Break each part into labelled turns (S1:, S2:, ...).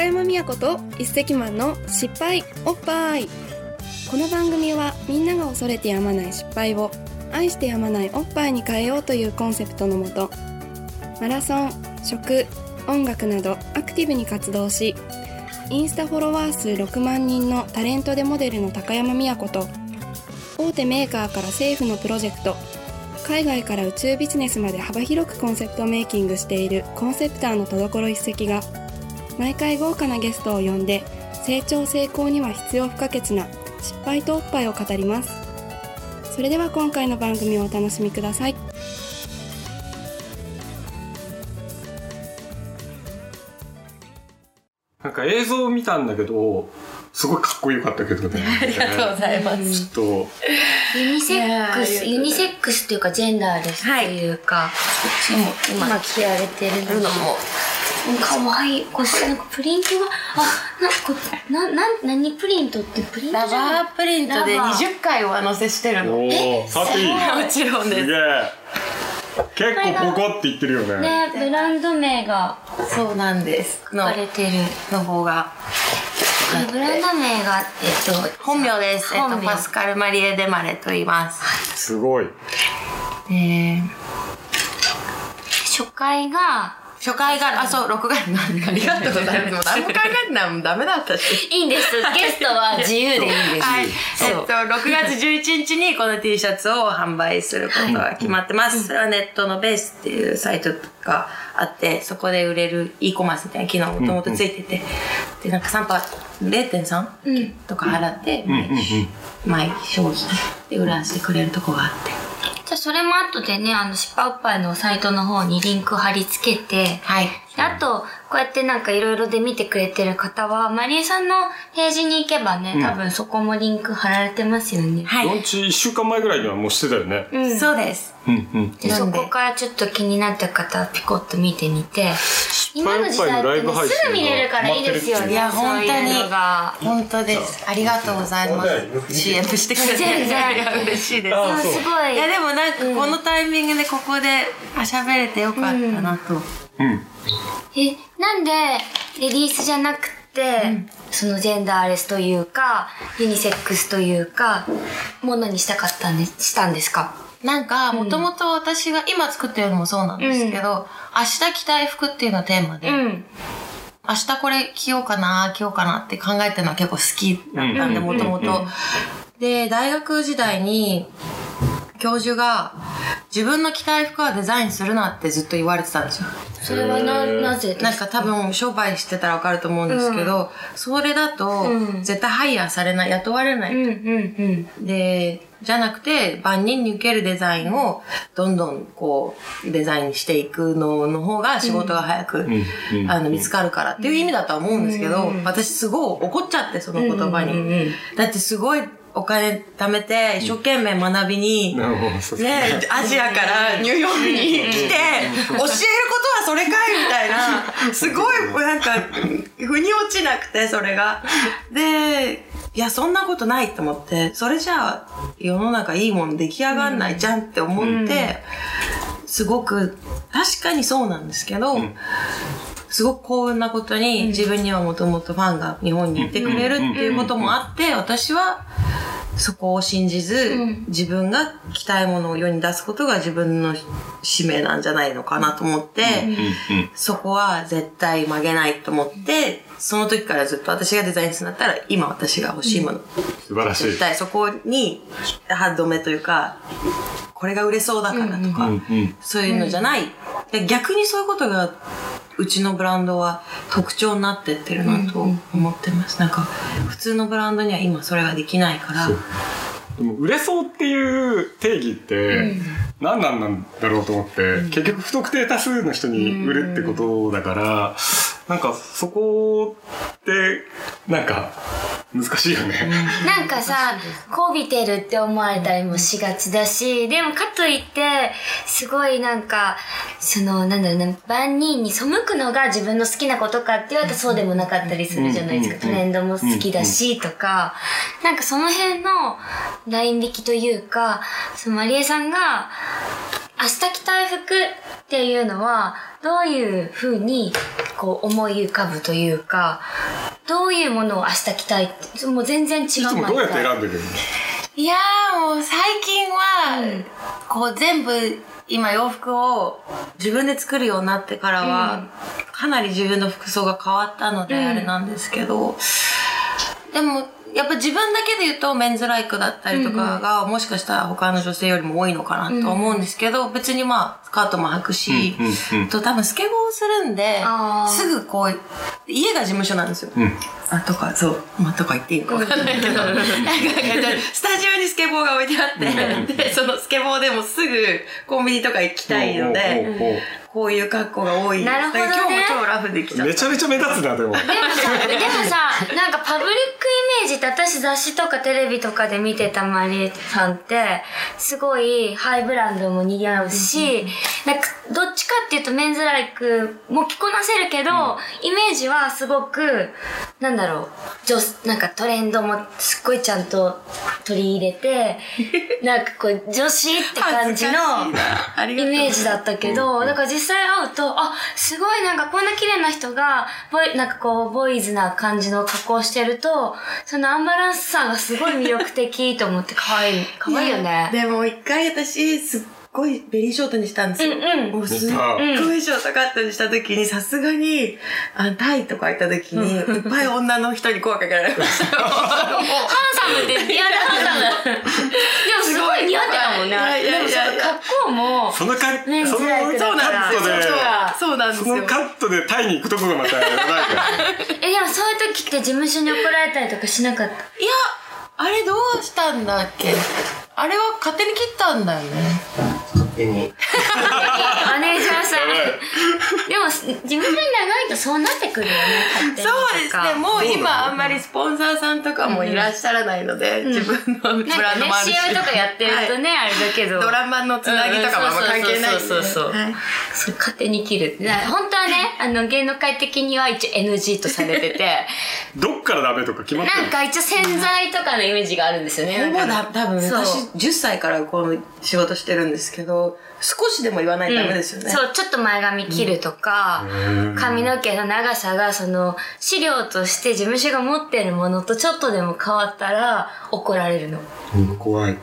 S1: 高山美也と一石マンの失敗おっぱい。この番組はみんなが恐れてやまない失敗を愛してやまないおっぱいに変えようというコンセプトのもとマラソン食音楽などアクティブに活動しインスタフォロワー数6万人のタレントでモデルの高山美也子と大手メーカーから政府のプロジェクト海外から宇宙ビジネスまで幅広くコンセプトメイキングしているコンセプターの戸所一石が毎回豪華なゲストを呼んで成長成功には必要不可欠な失敗とおっぱいを語ります。それでは今回の番組をお楽しみください。
S2: なんか映像を見たんだけど、すごいかっこよかったけどね。
S3: ありがとうございます。
S2: ちょっ
S4: ユニセックス、
S3: ー
S4: ユニセックスっていうかジェンダーレスっていうか、
S3: 今
S4: 今着られてるの
S3: も、
S4: かわいい。これなんかプリントが、あ、なんかこれ、な、なん、何プリントってプリント
S3: ラバープリントで
S4: ラバー
S3: 20回上乗せしてる
S2: と。
S3: の。
S2: おー、触っていい
S3: もちろんです
S2: すげ。え。結構ポコって言ってるよね。
S4: ね、ブランド名が
S3: そうなんです。の
S4: 書かれてる。
S3: の方が。
S4: ブランド名が、えっと、
S3: 本名です。えっと、パスカル・マリエ・デマレと言います。
S2: すごい。
S3: で
S4: 初回が、
S3: 初回が、あ、そう、6回、ありがとうございます。もう何も考えてないもんダメだったし。
S4: いいんです。ゲストは自由でいいです。
S3: はい。えっと、6月11日にこの T シャツを販売することが決まってます。それはネットのベースっていうサイトがあって、そこで売れる e コマースみたいな機能もともとついてて、で、なんか3パー、0.3とか払って。毎商品で売らせてくれるとこがあって。
S4: じゃあそれも後でね、あの、失敗おっぱいのサイトの方にリンク貼り付けて、
S3: はい。
S4: であと、こうやってなんかいろいろで見てくれてる方は、マリエさんのページに行けばね、多分そこもリンク貼られてますよね。
S3: はい。
S2: ロンチ1週間前ぐらいにはもうしてたよね。
S4: うん。
S3: そうです。
S2: うんうん。
S4: でそこからちょっと気になった方はピコッと見てみて、今の時代ってね、すぐ見れるからいいですよね。
S3: いや、本当に。本当です。ありがとうございます。CM してくれて。
S4: 全然
S3: 嬉しいです。
S4: あすごい。
S3: いやでもなんかこのタイミングでここであ喋れてよかったなと。
S2: うん。
S4: え、なんで、レディースじゃなくて、そのジェンダーレスというか、ユニセックスというか、ものにしたかったんです、したんですか？
S3: なんかもともと私が今作ってるのもそうなんですけど、明日着たい服っていうのがテーマで、
S4: ん。
S3: 明日これ着ようかな、着ようかなって考えてるのは結構好きだったんで、
S2: うん。
S3: もともと。で、大学時代に、教授が、自分の着たい服はデザインするなってずっと言われてたんですよ。
S4: それはな、なぜです
S3: なんか多分商売してたらわかると思うんですけど、それだと
S4: うん
S3: 絶対ハイヤーされない、雇われない。
S4: うんうんうん。
S3: で、じゃなくて万人に受けるデザインをどんどんこうデザインしていくのの方が仕事が早く、
S2: んうん
S3: あの見つかるからっていう意味だとは思うんですけど、私すごい怒っちゃってその言葉に。
S4: うんうんうん
S3: だってすごいお金貯めて一生懸命学びに、ね、アジアからニューヨークに来て、教えることはそれかいみたいな、すごい、なんか、腑に落ちなくて、それが。で、いや、そんなことないと思って、それじゃあ、世の中いいもの出来上がんないじゃんって思って、すごく、確かにそうなんですけど、すごく幸運なことに、自分にはもともとファンが日本にいてくれるっていうこともあって、私は、そこを信じず、自分が着たいものを世に出すことが自分の使命なんじゃないのかなと思って、そこは絶対曲げないと思って、その時からずっと私がデザインするんだったら、今私が欲しいもの、
S2: 素晴らしい
S3: 絶。対そこに歯止めというか、これが売れそうだからとか、
S2: うんうん。
S3: そういうのじゃない。で逆にそういうことが、うちのブランドは特徴になってってるなと思ってます。なんか、普通のブランドには今それができないから、
S2: でも売れそうっていう定義って何なんなんだろうと思って、結局不特定多数の人に売るってことだから、なんかそこってなんか難しいよね。
S4: なんかさ、こびてるって思われたりもしがちだし、でもかといって、すごいなんか、その、なんだろうな、万人に背くのが自分の好きなことかって言われたらそうでもなかったりするじゃないですか。ト
S2: うん
S4: レンドも好きだし、とか、なんかその辺のライン引きというか、そのマリエさんが、明日着たい服っていうのは、どういう風にこう思い浮かぶというか、どういうものを明日着たいって、もう全然違う
S2: いつもどうやって選んでるの
S3: いやーもう最近は、こう全部今洋服を自分で作るようになってからは、かなり自分の服装が変わったので
S4: うん。
S3: あれなんですけど、でもやっぱ自分だけで言うとメンズライクだったりとかが、もしかしたら他の女性よりも多いのかなと思うんですけど、別にまあスカートも履くし、と多分スケボーをするんですぐこう家が事務所なんですよ。
S2: うん。
S3: あ、とか、そう、まあ、とか言っていいのかわかんないけど、なんか、スタジオにスケボーが置いてあって、で、そのスケボーでもすぐコンビニとか行きたいので、こういう格好が多い。
S4: なるほどね
S3: 今日も超ラフできちゃった。
S2: めちゃめちゃ目立つな、でも。
S4: でもさ、でもさ、なんかパブリックイメージって私雑誌とかテレビとかで見てたマリエさんって、すごいハイブランドも似合うし、なんかどっちかっていうとメンズライクも着こなせるけど、イメージはすごく、なんだろう、女なんかトレンドもすっごいちゃんと取り入れて、なんかこう女子って感じのイメージだったけど、だから実際会うと、あ、すごいなんかこんな綺麗な人が、ボイ、なんかこう、ボーイズな感じの格好をしてると、そのアンバランスさがすごい魅力的と思って可愛い、可愛いよね。
S3: でも一回私、すっごいベリーショートにしたんですよ。
S4: うんうん
S3: もうすっごいショートカットにした時に、さすがに、あタイとか行った時に、いっぱい女の人に声かけられましたよ。
S4: ハンサムって似合うハンサム。でもすごい似合ってたもんね。
S3: いやいやいやいや
S4: でもその格好も、
S2: そのカ
S4: メンズ
S2: そのカットで、
S3: そうなんですよ。
S2: そのカットでタイに行くとこがまたやばいから。
S4: え、でもそういう時って事務所に怒られたりとかしなかった？
S3: いや、あれどうしたんだっけ？あれは勝手に切ったんだよね。
S2: 手に。
S4: マネージャーさん。でも、事務所に長いとそうなってくるよね、勝手にとか。
S3: そうですね。もう今あんまりスポンサーさんとかもいらっしゃらないので、自分のブランドもあるし。
S4: CM とかやってるとね、あれだけど。
S3: ドラマのつなぎとかもあんま関係ないんで、
S4: そうそうそうそう
S3: はい
S4: そう勝手に切る。本当はね、あの、芸能界的には一応 NG とされてて、
S2: どっからダメとか決まってる
S4: なんか一応洗剤とかのイメージがあるんですよね。
S3: ほぼだ、多分私10歳からこの仕事してるんですけど、少しでも言わないとダメですよね。
S4: そう、ちょっと前髪切るとか、髪の毛の長さが、その、資料として事務所が持ってるものとちょっとでも変わったら怒られるの。
S2: うん怖い。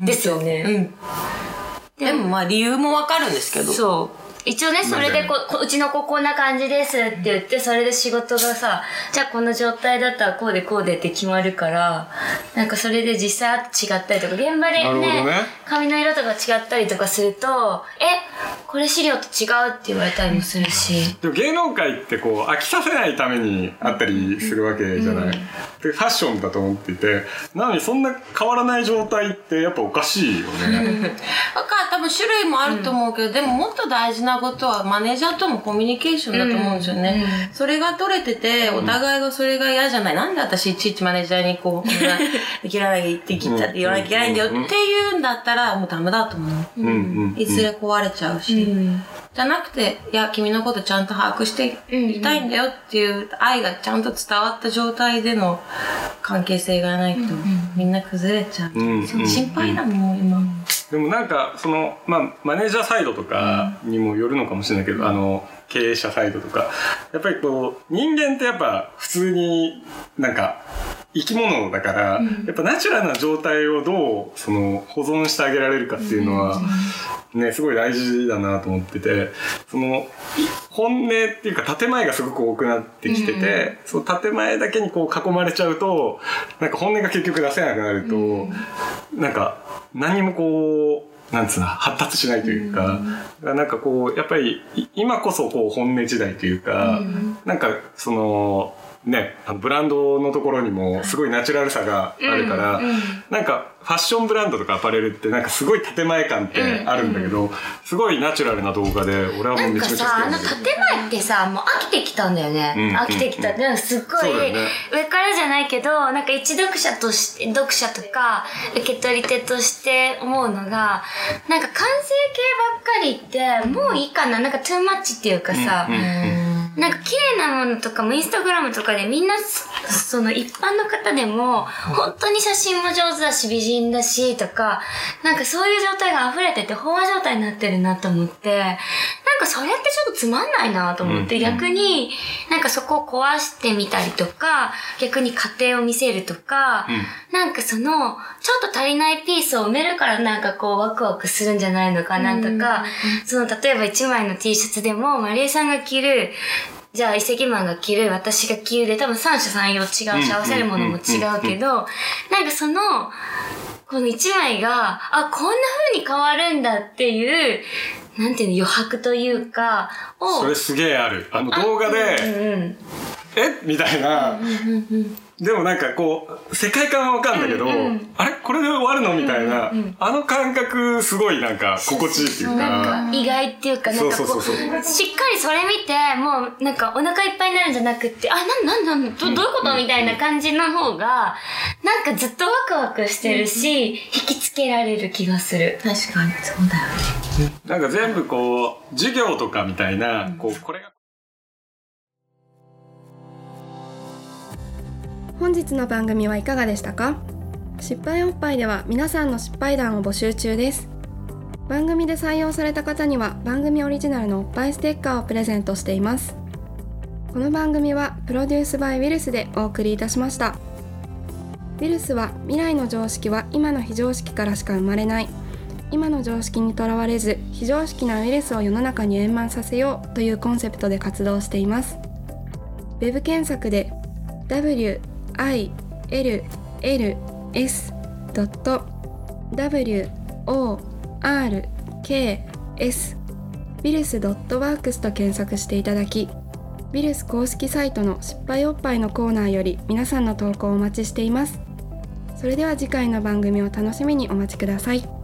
S4: ですよね。
S3: うん。でもまあ理由もわかるんですけど。
S4: そう。一応ね、それでここ、うちの子こんな感じですって言って、それで仕事がさ、じゃあこの状態だったらこうでこうでって決まるから、なんかそれで実際違ったりとか、現場でね、
S2: ね。
S4: 髪の色とか違ったりとかすると、え、これ資料と違うって言われたりもするし。
S2: でも芸能界ってこう飽きさせないためにあったりするわけじゃない、でファッションだと思っていてなのにそんな変わらない状態ってやっぱおかしいよね。
S3: わか多分種類もあると思うけど、でももっと大事なことはマネージャーとのコミュニケーションだと思うんですよね。それが取れてて、お互いがそれが嫌じゃない。なんで私いちいちマネージャーにこう、こんな、切らなきゃって切ったって言わなきゃいけないんだよっていうんだったら、もうダメだと思う。
S2: うん。うん。
S3: いずれ壊れちゃうし。じゃなくて、いや、君のことちゃんと把握していたいんだよっていう愛がちゃんと伝わった状態での関係性がないと、みんな崩れちゃう。
S2: うんうん
S3: 心配だもん、今。
S2: でもなんかそのまあマネージャーサイドとかにもよるのかもしれないけど、あの経営者サイドとか。やっぱりこう人間ってやっぱ普通になんか生き物だから、やっぱナチュラルな状態をどうその保存してあげられるかっていうのは、ねすごい大事だなと思っててその本音っていうか建前がすごく多くなってきてて、その建前だけにこう囲まれちゃうとなんか本音が結局出せなくなると、なんか何もこうなんつうの発達しないというか、なんかこうやっぱりい今こそこう本音時代というか、なんかそのねあのブランドのところにもすごいナチュラルさがあるから、なんかファッションブランドとかアパレルってなんかすごい建前感ってあるんだけど、すごいナチュラルな動画で俺はもうめちゃめちゃ好きなんだけど。
S4: 建前ってさ、もう飽きてきたんだよね。
S2: うん
S4: 飽きてきた。
S2: うん
S4: でもすっごい、上からじゃないけど、なんか一読者として、読者とか、受け取り手として思うのが、なんか完成形ばっかりって、もういいかな。なんかトゥーマッチっていうかさ、
S2: うんうん
S4: なんか綺麗変なものとかもインスタグラムとかでみんな、その一般の方でも、本当に写真も上手だし、美人だし、とか、なんかそういう状態が溢れてて、飽和状態になってるなと思って、なんかそれってちょっとつまんないなと思って、逆に、なんかそこを壊してみたりとか、逆に家庭を見せるとか、なんかその、ちょっと足りないピースを埋めるからなんかこうワクワクするんじゃないのかなとか、その例えば1枚の T シャツでも、マリエさんが着る、じゃあ、遺跡マンが着る、私が着る。で、多分三者三様違うし、合わせるものも違うけど、なんかその、この一枚が、あ、こんな風に変わるんだっていう、なんていうの、余白というか、
S2: を。それすげえある。あの動画で、うんうん、え？みたいな、でもなんかこう、世界観はわかんだけど、うんうん、あれ？これで終わるの？みたいな、うんうん、あの感覚すごいなんか心地いいっていう
S4: か。意外っていうか、なんかこう、しっかりそれ見て、もうなんかお腹いっぱいになるんじゃなくて、あ、なんなんなん？どどういうこと？みたいな感じの方が、なんかずっとワクワクしてるし、引きつけられる気がする。
S3: 確かに、そうだよ
S2: ね。なんか全部こう、授業とかみたいな、こう、これが
S1: 本日の番組はいかがでしたか？失敗おっぱいでは皆さんの失敗談を募集中です。番組で採用された方には番組オリジナルのおっぱいステッカーをプレゼントしています。この番組はプロデュースバイウィルスでお送りいたしました。ウィルスは未来の常識は今の非常識からしか生まれない。今の常識にとらわれず非常識なウイルスを世の中に円満させようというコンセプトで活動しています。ウェブ検索で W i l l s w o r k s ビルス .works と検索していただきビルス公式サイトの失敗おっぱいのコーナーより皆さんの投稿をお待ちしていますそれでは次回の番組を楽しみにお待ちください。